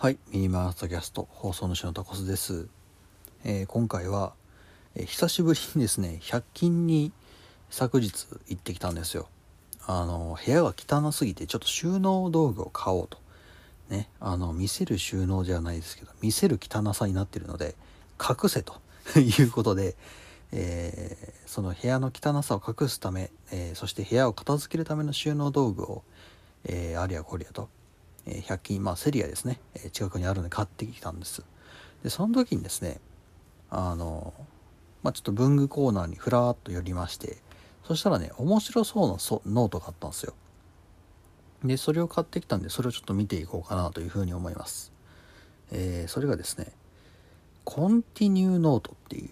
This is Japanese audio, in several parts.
はい、ミニマーストキャスト放送主のタコスです。えー今回は、えー久しぶりにですね、100均に昨日行ってきたんですよ。あの、部屋が汚すぎてちょっと収納道具を買おうと。ね、あの、見せる収納じゃないですけど、見せる汚さになってるので、隠せと いうことで、えーその部屋の汚さを隠すため、えそして部屋を片付けるための収納道具を、えーありゃこりゃと、え100均まあセリアですね、え近くにあるので買ってきたんです。でその時にですねあのまあちょっと文具コーナーにふらーっと寄りましてそしたらね面白そうなノートがあったんですよ。でそれを買ってきたんでそれをちょっと見ていこうかなというふうに思います。えーそれがですねコンティニューノートっていう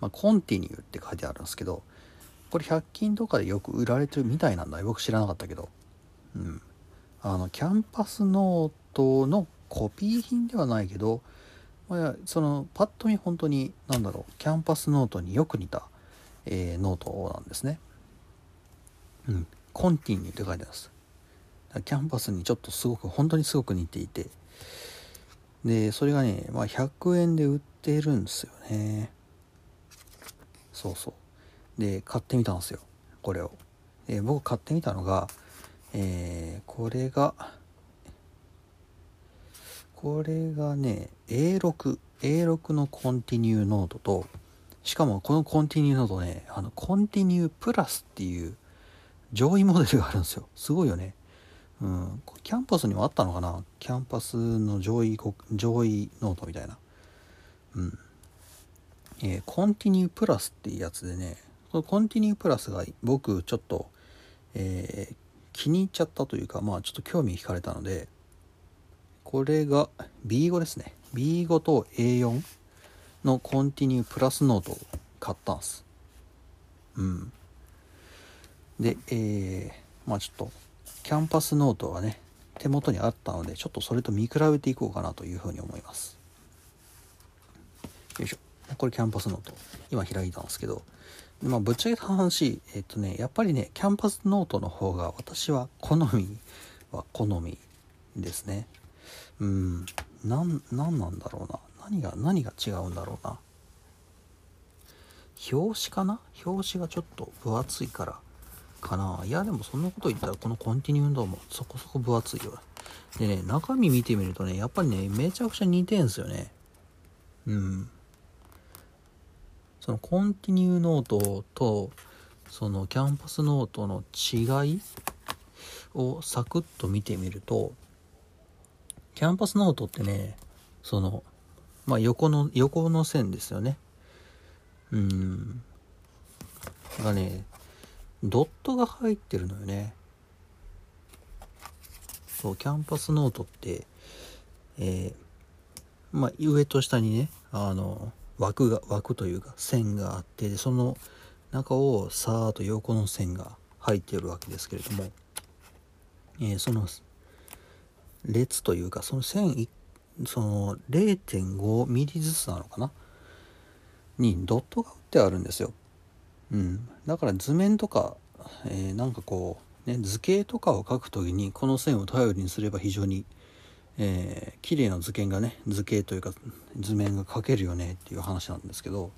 まあ、コンティニューって書いてあるんですけどこれ100均とかでよく売られてるみたいなんだ僕知らなかったけど。うん。あのキャンパスノートのコピー品ではないけど、まあ、そのパッと見本当に何だろうキャンパスノートによく似た、えーノートなんですね。うん。コンティニューって書いてあります。キャンパスにちょっとすごく本当にすごく似ていて。でそれがね、まあ、100円で売ってるんですよね。そうそう。で買ってみたんですよ。これを、え僕買ってみたのがえーこれがこれがね A6 A6 のコンティニューノートとしかもこのコンティニューノートねあのコンティニュープラスっていう上位モデルがあるんですよ。すごいよね。うん。キャンパスにもあったのかな？キャンパスの上位上位ノートみたいな。うん。えーコンティニュープラスっていうやつでねこのコンティニュープラスが僕ちょっと、えー気に入っちゃったというかまあちょっと興味惹かれたのでこれが B5 ですね。B5 と A4 のコンティニュープラスノートを買ったんです。うん。でえーまあちょっとキャンパスノートがね手元にあったのでちょっとそれと見比べていこうかなというふうに思います。よいしょ。これキャンパスノート。今開いたんですけど。まあぶっちゃけた話えっとねやっぱりねキャンパスノートの方が私は好みは好みですね。うん。なんなんなんだろうな。何が何が違うんだろうな。表紙かな？表紙がちょっと分厚いからかな。いやでもそんなこと言ったらこのコンティニューノートもそこそこ分厚いよ。でね中身見てみるとねやっぱりねめちゃくちゃ似てんすよね。うん。そのコンティニューノートとそのキャンパスノートの違いをサクッと見てみるとキャンパスノートってねそのまあ横の横の線ですよね。うん。がねドットが入ってるのよね。そうキャンパスノートってえーまあ上と下にねあの枠が枠というか線があってその中をさーっと横の線が入っているわけですけれども、えーその列というかその線その0.5ミリずつなのかな？にドットが打ってあるんですよ。うん、だから図面とか、えーなんかこう、ね、図形とかを描くときにこの線を頼りにすれば非常にえー綺麗な図形がね図形というか図面が描けるよねっていう話なんですけど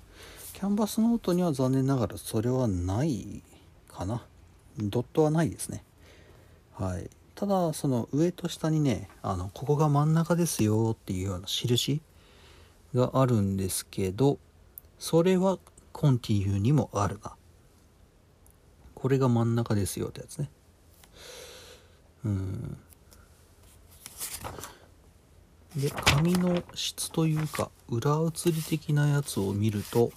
キャンバスノートには残念ながらそれはないかな。ドットはないですね。はい。ただその上と下にねあのここが真ん中ですよっていうような印があるんですけどそれはコンティニューにもあるな。これが真ん中ですよってやつね。うん。で紙の質というか裏写り的なやつを見ると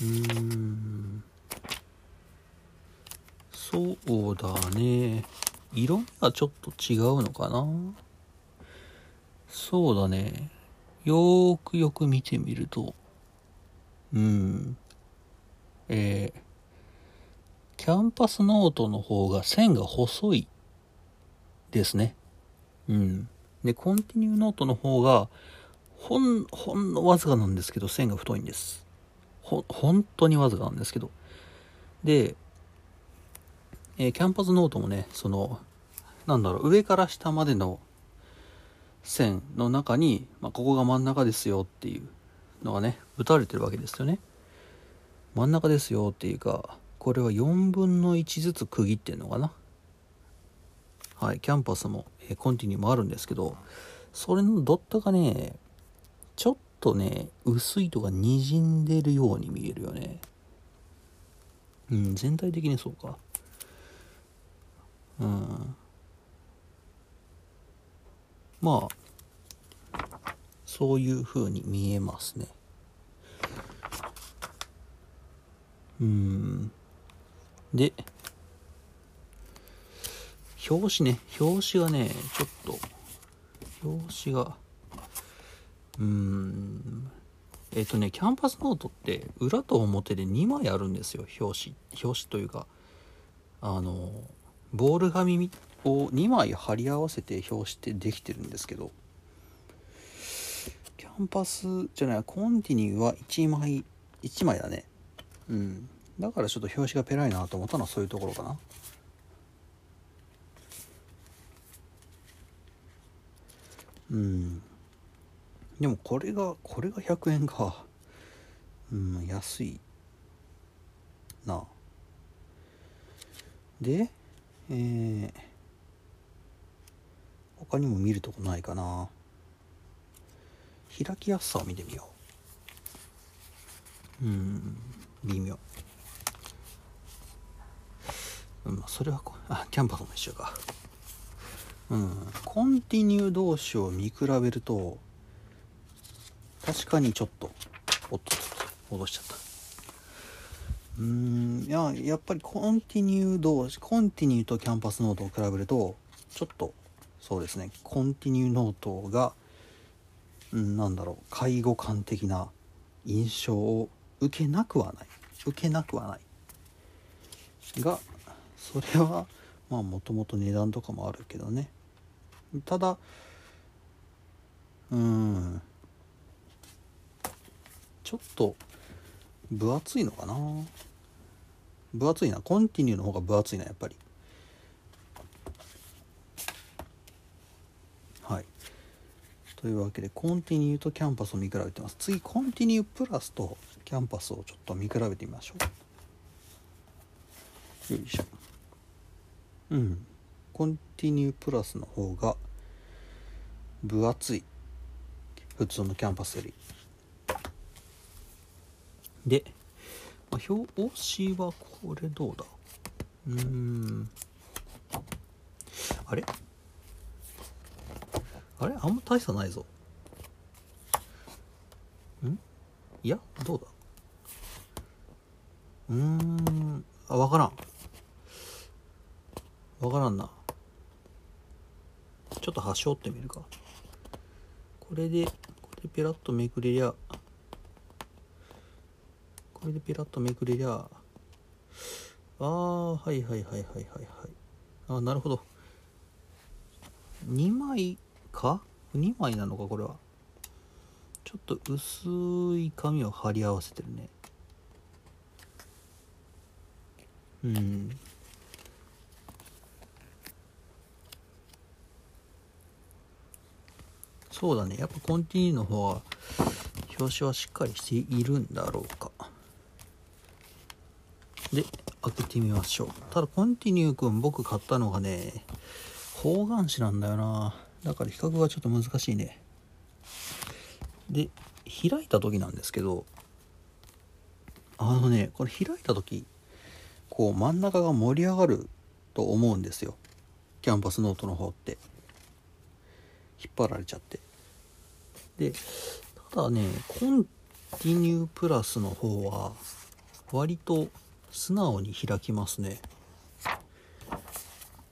うーんそうだね。色味がちょっと違うのかな？そうだね。よーくよく見てみるとうん。えーキャンパスノートの方が線が細いですね。うん。で、コンティニューノートの方が、ほん、ほんのわずかなんですけど、線が太いんです。ほ、本当にわずかなんですけど。で、えーキャンパスノートもね、その、なんだろう上から下までの線の中に、まあ、ここが真ん中ですよっていうのがね打たれてるわけですよね真ん中ですよっていうかこれは4分の1ずつ区切ってんのかな？はいキャンパスも、え、コンティニューもあるんですけどそれのドットがねちょっとね薄いとかにじんでるように見えるよね。うん全体的にそうか。うん。まあそういう風に見えますね。うん。で表紙ね表紙がねちょっと表紙がうーんえっ、とねキャンパスノートって裏と表で2枚あるんですよ表紙表紙というか。あのボール紙を2枚貼り合わせて表紙ってできてるんですけど。キャンパスじゃないコンティニューは1枚1枚だね。うん。だからちょっと表紙がペライなと思ったのはそういうところかな。うん。でもこれがこれが100円か。うん安いな。でえー、他にも見るとこないかな。開きやすさを見てみよう。うん微妙。うん、それはあキャンパスも一緒か。うんコンティニュー同士を見比べると確かにちょっとおっとっとっと戻しちゃった。うんいややっぱりコンティニュー同士コンティニューとキャンパスノートを比べるとちょっとそうですねコンティニューノートが、うん、なんだろう下位互換的な印象を受けなくはない。受けなくはない。がそれはまあもともと値段とかもあるけどね。ただうん。ちょっと分厚いのかな。分厚いな。コンティニューの方が分厚いなやっぱり。はい。というわけでコンティニューとキャンパスを見比べてます。次コンティニュープラスとキャンパスをちょっと見比べてみましょう。よいしょ。うん。コンティニュープラスの方が分厚い。普通のキャンパスより。で、まあ、表紙はこれどうだ？うん。あれ？あれ？あんま大差ないぞ。ん？いやどうだ？うーん。あ分からん。分からんな。ちょっと端折ってみるか。これでこれでペラッとめくれりゃこれでペラッとめくれりゃああはいはいはいはいはいはい。あなるほど。2枚か？2枚なのかこれは。ちょっと薄い紙を貼り合わせてるね。うん。そうだね。やっぱコンティニューの方は表紙はしっかりしているんだろうか。で開けてみましょう。ただコンティニューくん僕買ったのがね方眼紙なんだよな。だから比較がちょっと難しいね。で開いた時なんですけどあのねこれ開いた時こう真ん中が盛り上がると思うんですよ。キャンパスノートの方って。引っ張られちゃって。でただねコンティニュープラスの方は割と素直に開きますね。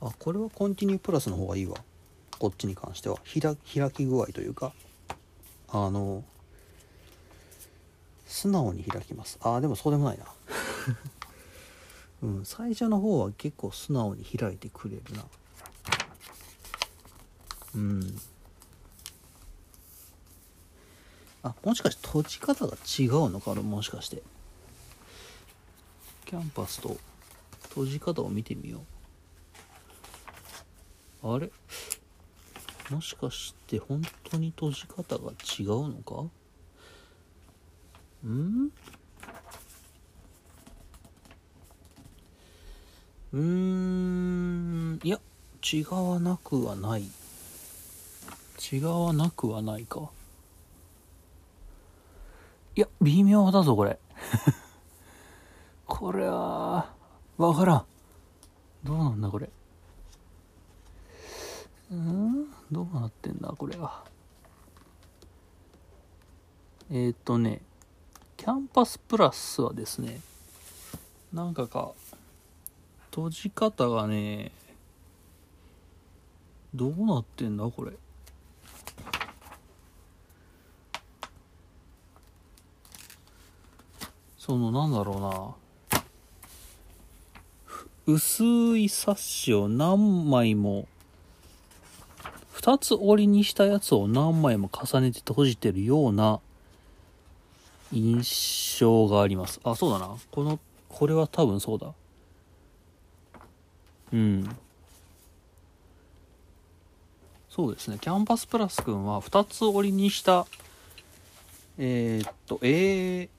あこれはコンティニュープラスの方がいいわ。こっちに関しては。開き具合というかあの素直に開きます。あでもそうでもないな。うん最初の方は結構素直に開いてくれるな。うん。あもしかして閉じ方が違うのかな？もしかして。キャンパスと閉じ方を見てみよう。あれ？もしかして本当に閉じ方が違うのか？ん？うーん。いや違わなくはない。違わなくはないか。いや微妙だぞこれ。これはわからん。どうなんだこれ。うん？どうなってんだこれは。えー、っとねキャンパスプラスはですねなんかか閉じ方がねどうなってんだこれ。そのなんだろうな。薄いサッシを何枚も2つ折りにしたやつを何枚も重ねて閉じてるような印象があります。あそうだな。このこれは多分そうだ。うん。そうですね。キャンパスプラス君は2つ折りにしたえー、っと A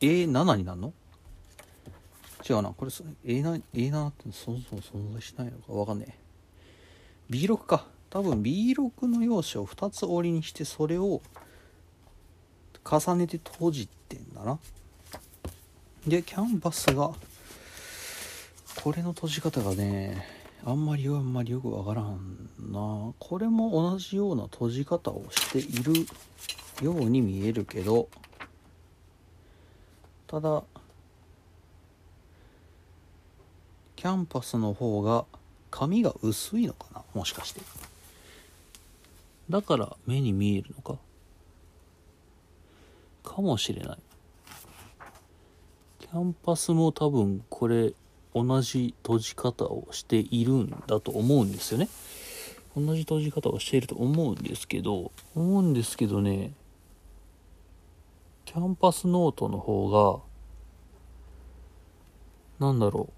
A7 になるの？違うな。これ A7, A7 ってそもそも存在しないのか？わかんねえ。B6 か。多分 B6 の用紙を2つ折りにしてそれを重ねて閉じてんだな。でキャンバスがこれの閉じ方がねあんまりあんまりよくわからんな。これも同じような閉じ方をしているように見えるけど。ただ。キャンパスの方が紙が薄いのかな？もしかして。だから目に見えるのか？かもしれない。キャンパスも多分これ同じ綴じ方をしているんだと思うんですよね。同じ綴じ方をしていると思うんですけど思うんですけどねキャンパスノートの方がなんだろ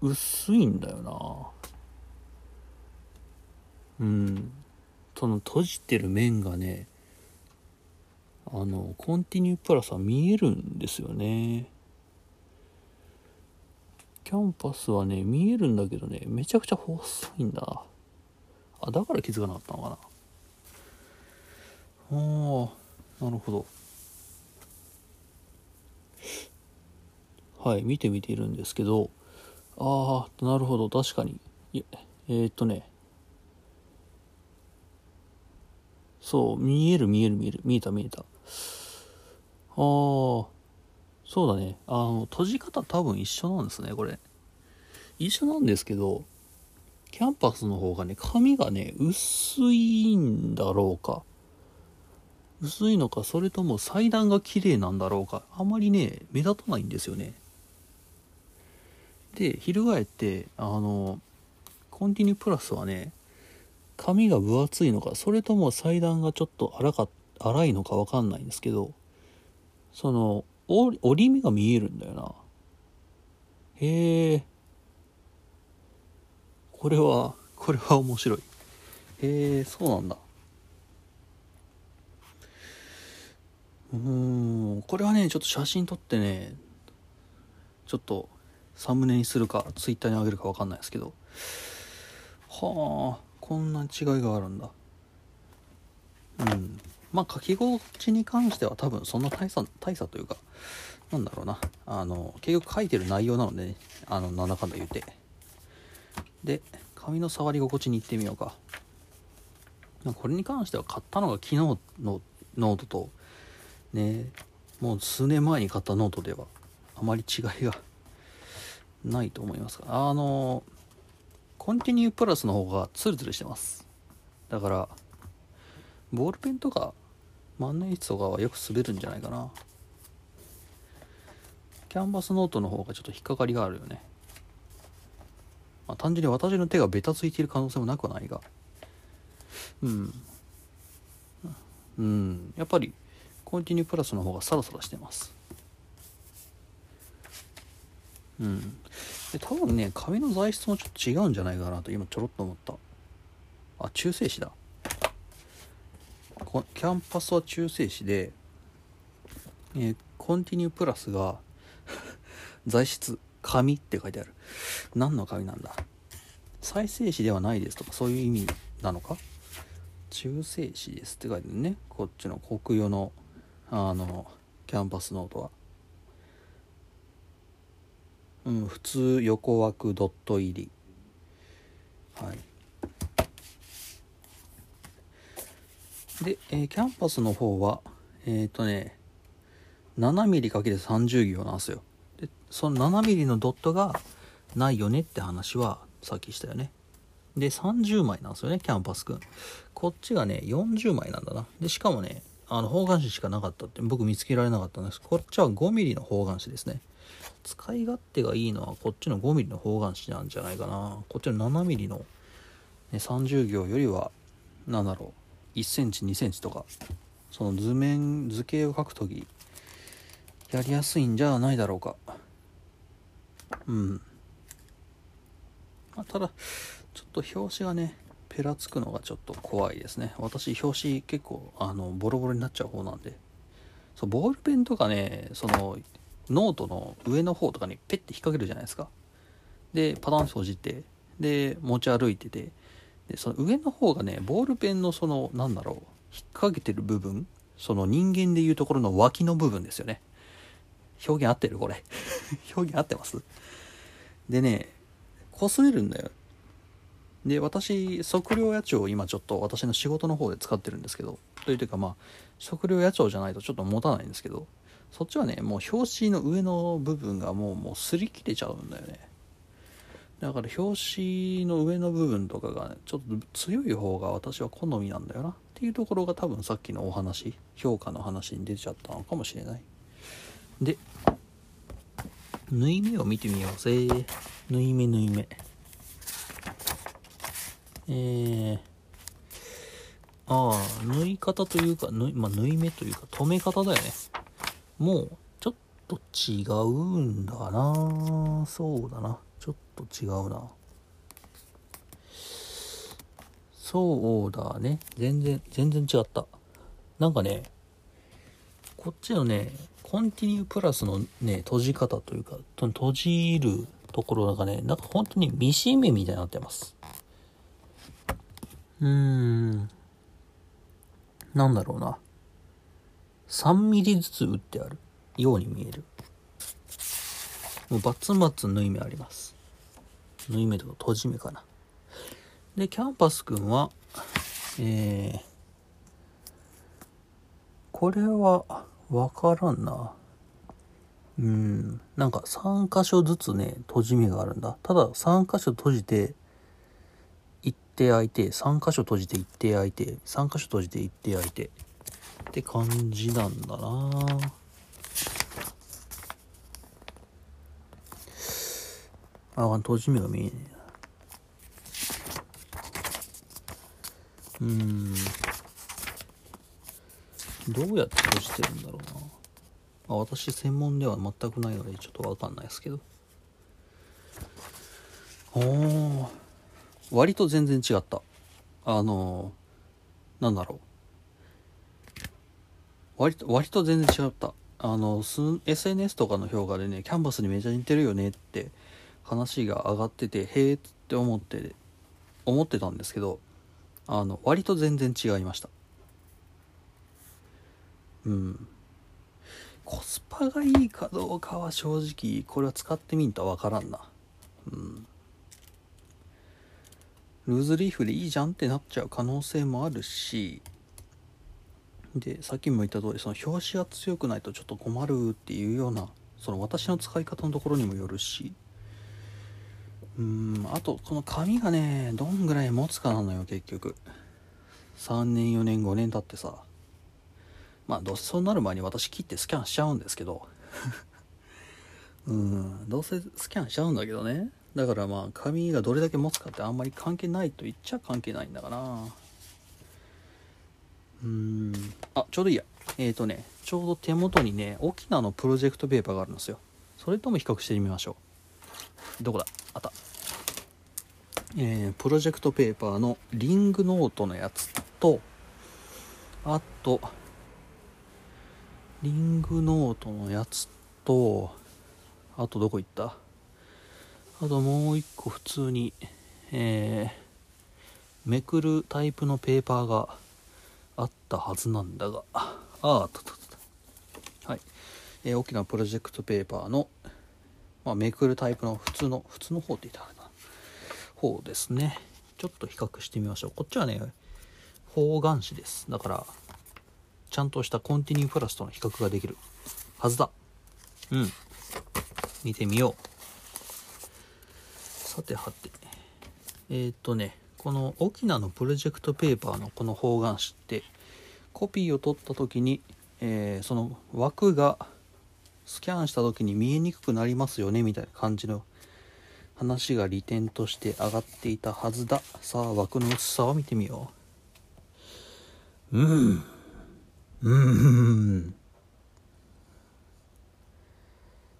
う薄いんだよな。うん。その閉じてる面がねあのコンティニュープラスは見えるんですよね。キャンパスはね見えるんだけどねめちゃくちゃ細いんだあだから気づかなかったのかな。ああなるほど。はい見てみているんですけどああなるほど確かにえー、っとねそう、見える見える見える。見えた見えた。ああ、そうだね。あの、閉じ方多分一緒なんですね、これ。一緒なんですけど、キャンパスの方がね、紙がね、薄いんだろうか。薄いのか、それとも裁断が綺麗なんだろうか。あまりね、目立たないんですよね。で、翻って、あの、コンティニュープラスはね、紙が分厚いのかそれとも裁断がちょっと荒か荒いのか分かんないんですけどその折り目が見えるんだよな。へえこれはこれは面白い。へえそうなんだ。うんこれはねちょっと写真撮ってねちょっとサムネにするかツイッターにあげるか分かんないですけど。はあこんな違いがあるんだ。うん。まあ書き心地に関しては多分そんな大差大差というかなんだろうな。あの結局書いてる内容なのでね。あのなんだかんだ言って。で紙の触り心地に行ってみようか。これに関しては買ったのが昨日のノートとね。もう数年前に買ったノートではあまり違いがないと思いますあのコンティニュープラスの方がツルツルしてます。だからボールペンとか万年筆とかはよく滑るんじゃないかな。キャンパスノートの方がちょっと引っかかりがあるよね。まあ、単純に私の手がベタついている可能性もなくはないが。うん。うん。やっぱりコンティニュープラスの方がサラサラしてます。うん。で多分ね紙の材質もちょっと違うんじゃないかなと今ちょろっと思った。あ中性子だ。キャンパスは中性子で、えーコンティニュープラスが 材質紙って書いてある。何の紙なんだ？再生紙ではないですとかそういう意味なのか？中性子ですって書いてるね。こっちの国用のあのキャンパスノートは。うん普通横枠ドット入り。はい。で、えーキャンパスの方はえっ、ー、とね 7mm×30 行なんですよ。でその 7mm のドットがないよねって話はさっきしたよね。で30枚なんですよねキャンパスくん。こっちがね40枚なんだな。でしかもねあの方眼紙しかなかったって僕見つけられなかったんです。こっちは 5mm の方眼紙ですね。使い勝手がいいのはこっちの 5mm の方眼紙なんじゃないかな。こっちの 7mm の、ね、30行よりは何だろう1センチ2センチとかその図面図形を描く時やりやすいんじゃないだろうか。うん、まあ、ただちょっと表紙がねペラつくのがちょっと怖いですね。私表紙結構あのボロボロになっちゃう方なんで。そうボールペンとかねそのノートの上の方とかにペッて引っ掛けるじゃないですか。でパターンって閉じて。で持ち歩いてて。でその上の方がねボールペンのそのなんだろう引っ掛けてる部分その人間でいうところの脇の部分ですよね。表現合ってるこれ。表現合ってます？でね擦れるんだよ。で私測量野鳥を今ちょっと私の仕事の方で使ってるんですけど。というかまあ測量野鳥じゃないとちょっと持たないんですけど。そっちはねもう表紙の上の部分がもうもう擦り切れちゃうんだよね。だから表紙の上の部分とかが、ね、ちょっと強い方が私は好みなんだよな。っていうところが多分さっきのお話評価の話に出ちゃったのかもしれない。で縫い目を見てみようぜ。縫い目縫い目。えー、ああ縫い方というか縫い,、まあ、縫い目というか留め方だよね。もうちょっと違うんだなそうだなちょっと違うなそうだね全然全然違ったなんかねこっちのねコンティニュープラスのね、閉じ方というか、閉じるところがね、なんか本当にミシン目みたいになってます。うーん。なんだろうな。3ミリずつ打ってあるように見える。もうバツバツ縫い目あります。縫い目とか閉じ目かな。で、キャンパスくんは、えー、これは、わからんな。うん。なんか3箇所ずつね、閉じ目があるんだ。ただ3箇所閉じて、一手開いて、3箇所閉じて一手開いて、3箇所閉じて一手開いて。って感じなんだなあ、閉じ目が見えねえ。うーん。どうやって閉じてるんだろうな。あ私専門では全くないのでちょっとわかんないですけど。おー。割と全然違った。あのー、なんだろう。割と、割と全然違った。あの、SNS とかの評価でね、キャンバスにめちゃ似てるよねって話が上がってて、へえって思って、思ってたんですけど、あの、割と全然違いました。うんコスパがいいかどうかは正直これは使ってみんとわからんなうんルーズリーフでいいじゃんってなっちゃう可能性もあるしでさっきも言った通りその表紙が強くないとちょっと困るっていうようなその私の使い方のところにもよるし。うんあとこの紙がねどんぐらい持つかなのよ結局。3年4年5年経ってさ。まあどうせそうなる前に私切ってスキャンしちゃうんですけど。うんどうせスキャンしちゃうんだけどね。だからまあ紙がどれだけ持つかってあんまり関係ないと言っちゃ関係ないんだかな。うん。あちょうどいいや。えっ、ー、とねちょうど手元にね沖縄のプロジェクトペーパーがあるんですよ。それとも比較してみましょう。どこだ？あった。えー、プロジェクトペーパーのリングノートのやつとあとリングノートのやつとあとどこ行った？あともう一個普通にえー、めくるタイプのペーパーがあったはずなんだが。ああったったった。はい、えー、大きなプロジェクトペーパーの、まあ、めくるタイプの普通の普通の方って言ったらな。方ですね。ちょっと比較してみましょう。こっちはね方眼紙です。だからちゃんとしたコンティニュープラスとの比較ができるはずだ。うん。見てみよう。さてはて。えー、っとね。この沖縄のプロジェクトペーパーのこの方眼紙ってコピーを取った時に、えー、その枠がスキャンした時に見えにくくなりますよねみたいな感じの話が利点として上がっていたはずだ。さあ枠の薄さを見てみよう。うん。うん。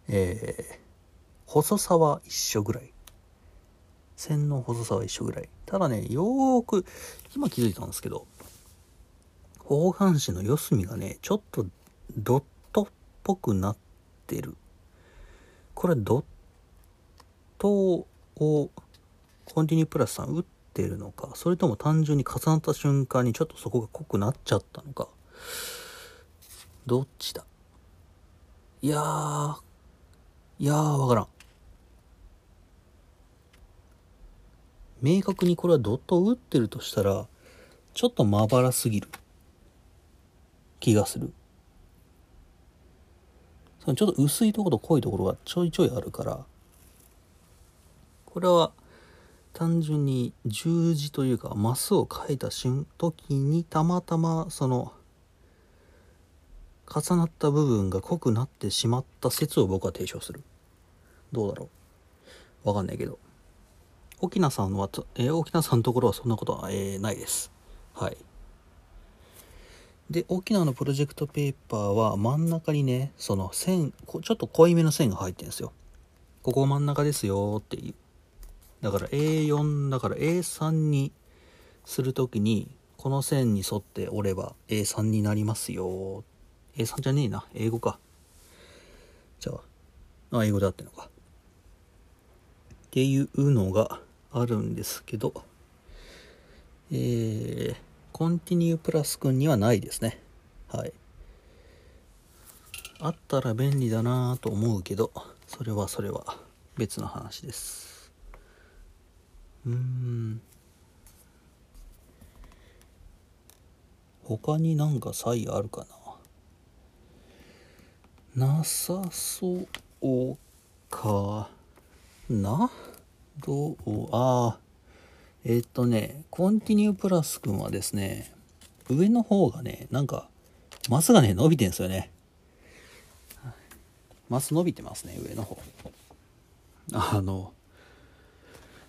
えー、細さは一緒ぐらい。線の細さは一緒ぐらい。ただねよーく今気づいたんですけど方眼紙の四隅がねちょっとドットっぽくなってる。これドットをコンティニュープラスさん打ってるのかそれとも単純に重なった瞬間にちょっとそこが濃くなっちゃったのか。どっちだ？いやーいやーわからん。明確にこれはドットを打ってるとしたらちょっとまばらすぎる。気がする。そのちょっと薄いところと濃いところがちょいちょいあるからこれは単純に十字というかマスを書いた瞬時にたまたまその重なった部分が濃くなってしまった説を僕は提唱する。どうだろう？わかんないけど。沖縄さんは、えー、沖縄さんのところはそんなことは、えー、ないです。はい。で沖縄のプロジェクトペーパーは真ん中にねその線ちょっと濃いめの線が入ってるんですよ。ここ真ん中ですよっていう。だから A4 だから A3 にするときにこの線に沿って折れば A3 になりますよ。A3 じゃねえな。英語か。じゃああ英語であってのか。っていうのがあるんですけどえー、コンティニュープラスくんにはないですね。はい。あったら便利だなと思うけどそれはそれは。別の話です。うん。他になんか差異あるかな？なさそうかな？どうああえっ、とねコンティニュープラスくんはですね上の方がねなんかマスがね伸びてんすよねマス伸びてますね上の方あの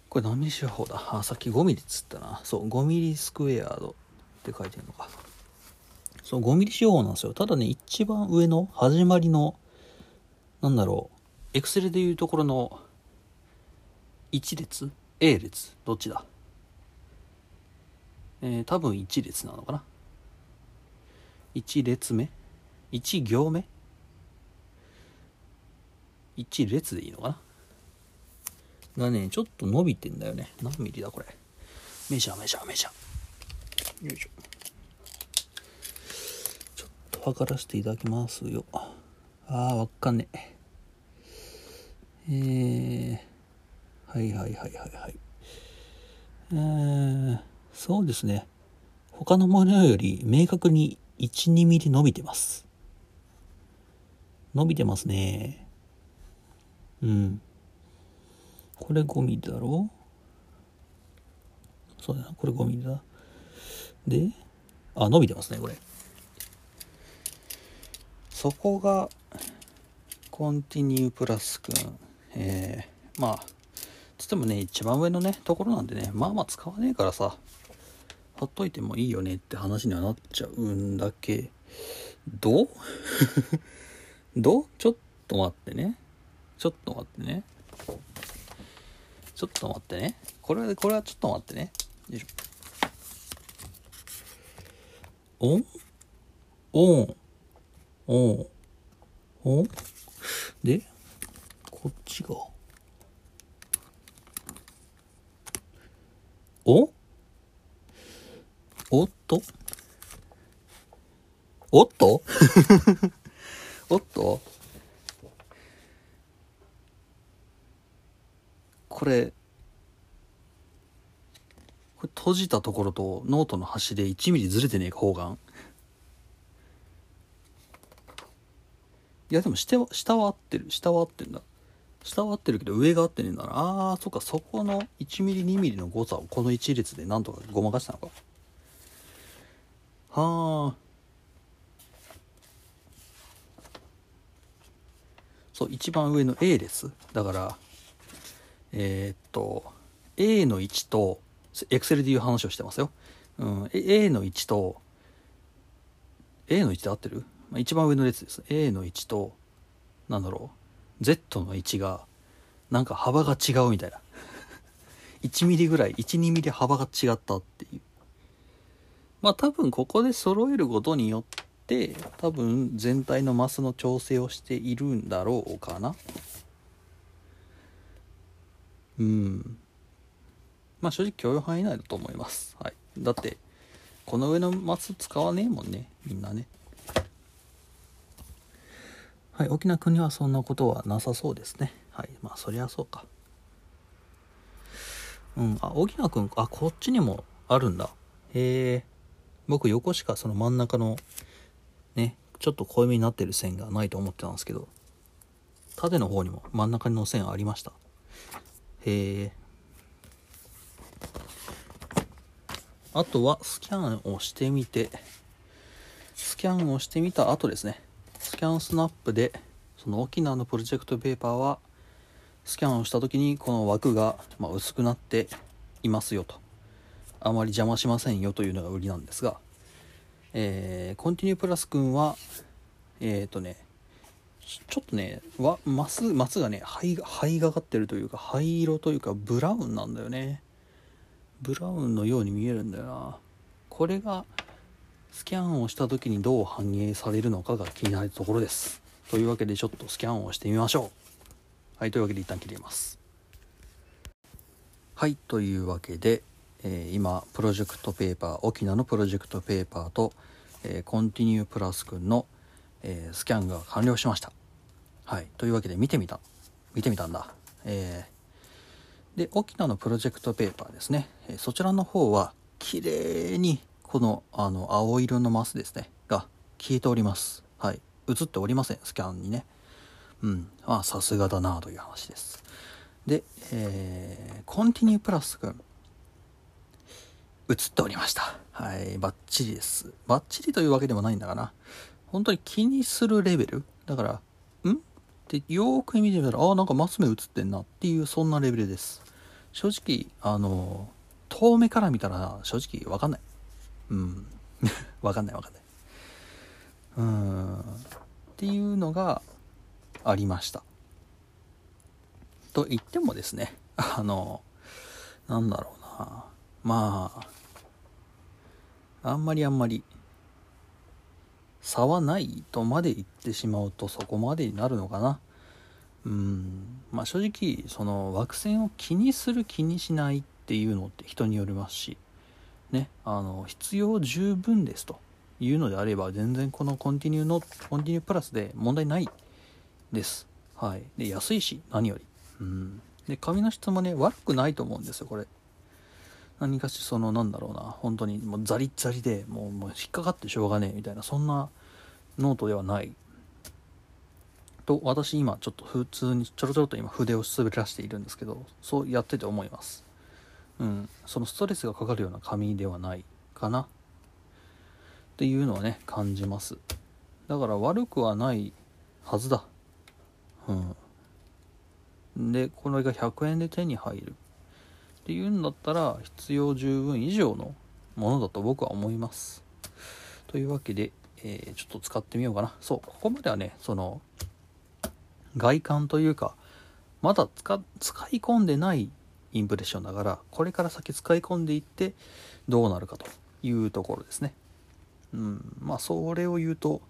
これ何ミリ四方だ？あ、さっき5ミリっつったな。そう、5ミリスクエアードって書いてるのか。そう、5ミリ四方なんですよ。ただね、一番上の始まりの、なんだろう、エクセルでいうところの1列 ?A 列？どっちだ？えー、多分1列なのかな ?1 列目 ?1 行目 ?1 列でいいのかな？がね、ちょっと伸びてんだよね。何ミリだこれ？メジャーメジャーメジャー。よいしょ。ちょっと測らせていただきますよ。あー、わかんねえ。えー、はいはいはいはいはい。えー、そうですね。他のものより明確に1、2ミリ伸びてます。伸びてますね。うん。これ5ミリだろ？そうだな、これ5ミリだ。で、あ、伸びてますね、これ。そこが、コンティニュープラスくん。えー、まあ、つってもね、一番上のね、ところなんでね、まあまあ使わねえからさ、貼っといてもいいよねって話にはなっちゃうんだけど、どう？ちょっと待ってね。ちょっと待ってね。ちょっと待ってね。これはこれはちょっと待ってね。よいしょ。オンオンオンオンでこっちが？お？おっと？おっと？おっと？これこれ閉じたところとノートの端で1ミリずれてねえか方眼。いやでも下は下は合ってる。下は合ってるんだ。下は合ってるけど上が合ってねえんだな。あーそっか。そこの1ミリ2ミリの誤差をこの1列でなんとかごまかしたのか。はあそう一番上の A です。だからえー、っと A の1と Excel でいう話をしてますよ、うん、A の1と A の1で合ってる？まあ一番上の列です。A の1となんだろう。Z の1がなんか幅が違うみたいな。1ミリぐらい12ミリ幅が違ったっていう。まあ多分ここで揃えることによって多分全体のマスの調整をしているんだろうかな。うん。まあ正直許容範囲内だと思います。はい。だってこの上のマス使わねえもんねみんなね。はい沖縄国はそんなことはなさそうですね。はいまあそりゃそうか。うんあ沖縄君あこっちにもあるんだ。へえ。僕横しかその真ん中のねちょっと濃いめになってる線がないと思ってたんですけど。縦の方にも真ん中の線ありました。へえ。あとはスキャンをしてみて。スキャンをしてみた後ですね。スキャンスナップでその沖縄のプロジェクトペーパーはスキャンをした時にこの枠がま薄くなっていますよと。あまり邪魔しませんよというのが売りなんですが、えー、コンティニュープラス君はえっ、ー、とねちょっとねわマスマスがね灰灰がかってるというか灰色というかブラウンなんだよね。ブラウンのように見えるんだよな。これがスキャンをした時にどう反映されるのかが気になるところです。というわけでちょっとスキャンをしてみましょう。はいというわけで一旦切ります。はいというわけで、えー、今プロジェクトペーパー沖縄のプロジェクトペーパーと、えー、コンティニュープラスくんの、えー、スキャンが完了しました。はいというわけで見てみた見てみたんだ。えーで、沖縄のプロジェクトペーパーですね。えそちらの方は、綺麗に、この、あの、青色のマスですね、が消えております。はい。映っておりません、スキャンにね。うん。まあ、さすがだなという話です。で、えー、コンティニュープラス君、映っておりました。はい、バッチリです。バッチリというわけでもないんだかな。本当に気にするレベルだから、ん？ってよーく見てみたら、ああ、なんかマス目映ってんなっていう、そんなレベルです。正直あの遠目から見たら正直わかんないうん。わかんないわかんない。うん。っていうのがありました。と言ってもですねあのなんだろうな。まああんまりあんまり差はないとまで言ってしまうとそこまでになるのかな。うん。まあ正直その枠線を気にする気にしないっていうのって人によりますし。ねあの必要十分ですというのであれば全然この continue の continue プラスで問題ないです。はい。で安いし何より。うん。で紙の質もね悪くないと思うんですよこれ。何かしそのなんだろうな。本当にもうザリッザリでもうもう引っかかってしょうがねえみたいなそんなノートではない。と私今ちょっと普通にちょろちょろと今筆を滑らしているんですけどそうやってて思います。うん。そのストレスがかかるような紙ではないかな。っていうのはね感じます。だから悪くはないはずだ。うん。でこれが100円で手に入る。っていうんだったら必要十分以上のものだと僕は思います。というわけで、えー、ちょっと使ってみようかな。そうここまではねその外観というかまだ使い込んでないインプレッションだからこれから先使い込んでいってどうなるかというところですね。うん。まあそれを言うと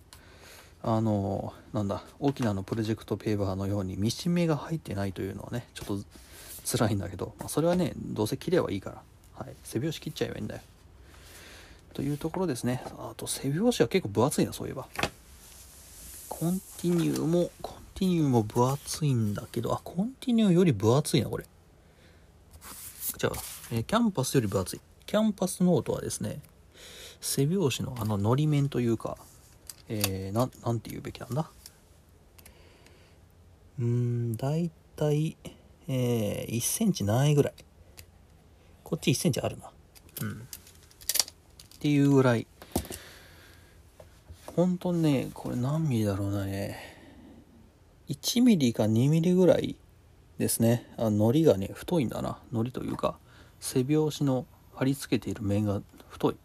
あのなんだ沖縄のプロジェクトペーパーのようにミシン目が入ってないというのはねちょっと辛いんだけど、まあ、それはねどうせ切ればいいから、はい、背拍子切っちゃえばいいんだよ。というところですね。あと背拍子は結構分厚いなそういえば。continue も continue も分厚いんだけどあ continue より分厚いなこれ。じゃあ、えー、キャンパスより分厚い。キャンパスノートはですね背表紙のあののり面というかえー、なんなんて言うべきなんだ？うーん大体えー、1センチないぐらい。こっち1センチあるな。うん。っていうぐらい。本当にねこれ何ミリだろうなね1ミリか2ミリぐらいですね。あのりがね太いんだな。のりというか背拍子の貼り付けている面が太い。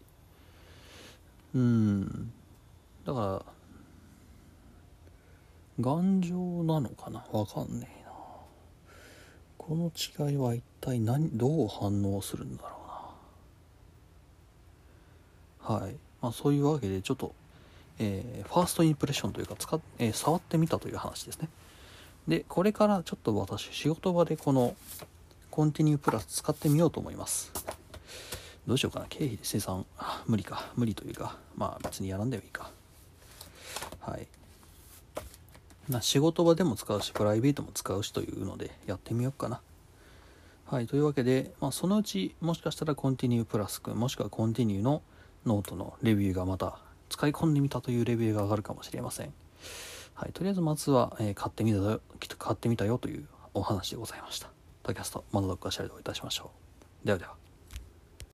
うん。だから頑丈なのかな？わかんねえな。この違いは一体何どう反応するんだろうな。はい。まあそういうわけでちょっと、えー、ファーストインプレッションというか使っ、えー、触ってみたという話ですね。でこれからちょっと私仕事場でこのコンティニュープラス使ってみようと思います。どうしようかな。経費で生産。無理か。無理というかまあ別にやらんでもいいか。はい。な仕事場でも使うしプライベートも使うしというのでやってみようかな。はい。というわけで、まあ、そのうちもしかしたらコンティニュープラスくんもしくはコンティニューのノートのレビューがまた使い込んでみたというレビューが上がるかもしれません。はいとりあえずまずは、えー、買ってみたよ買ってみたよというお話でございました。ポッドキャストまだどっかしらでお会いいたしましょう。ではでは。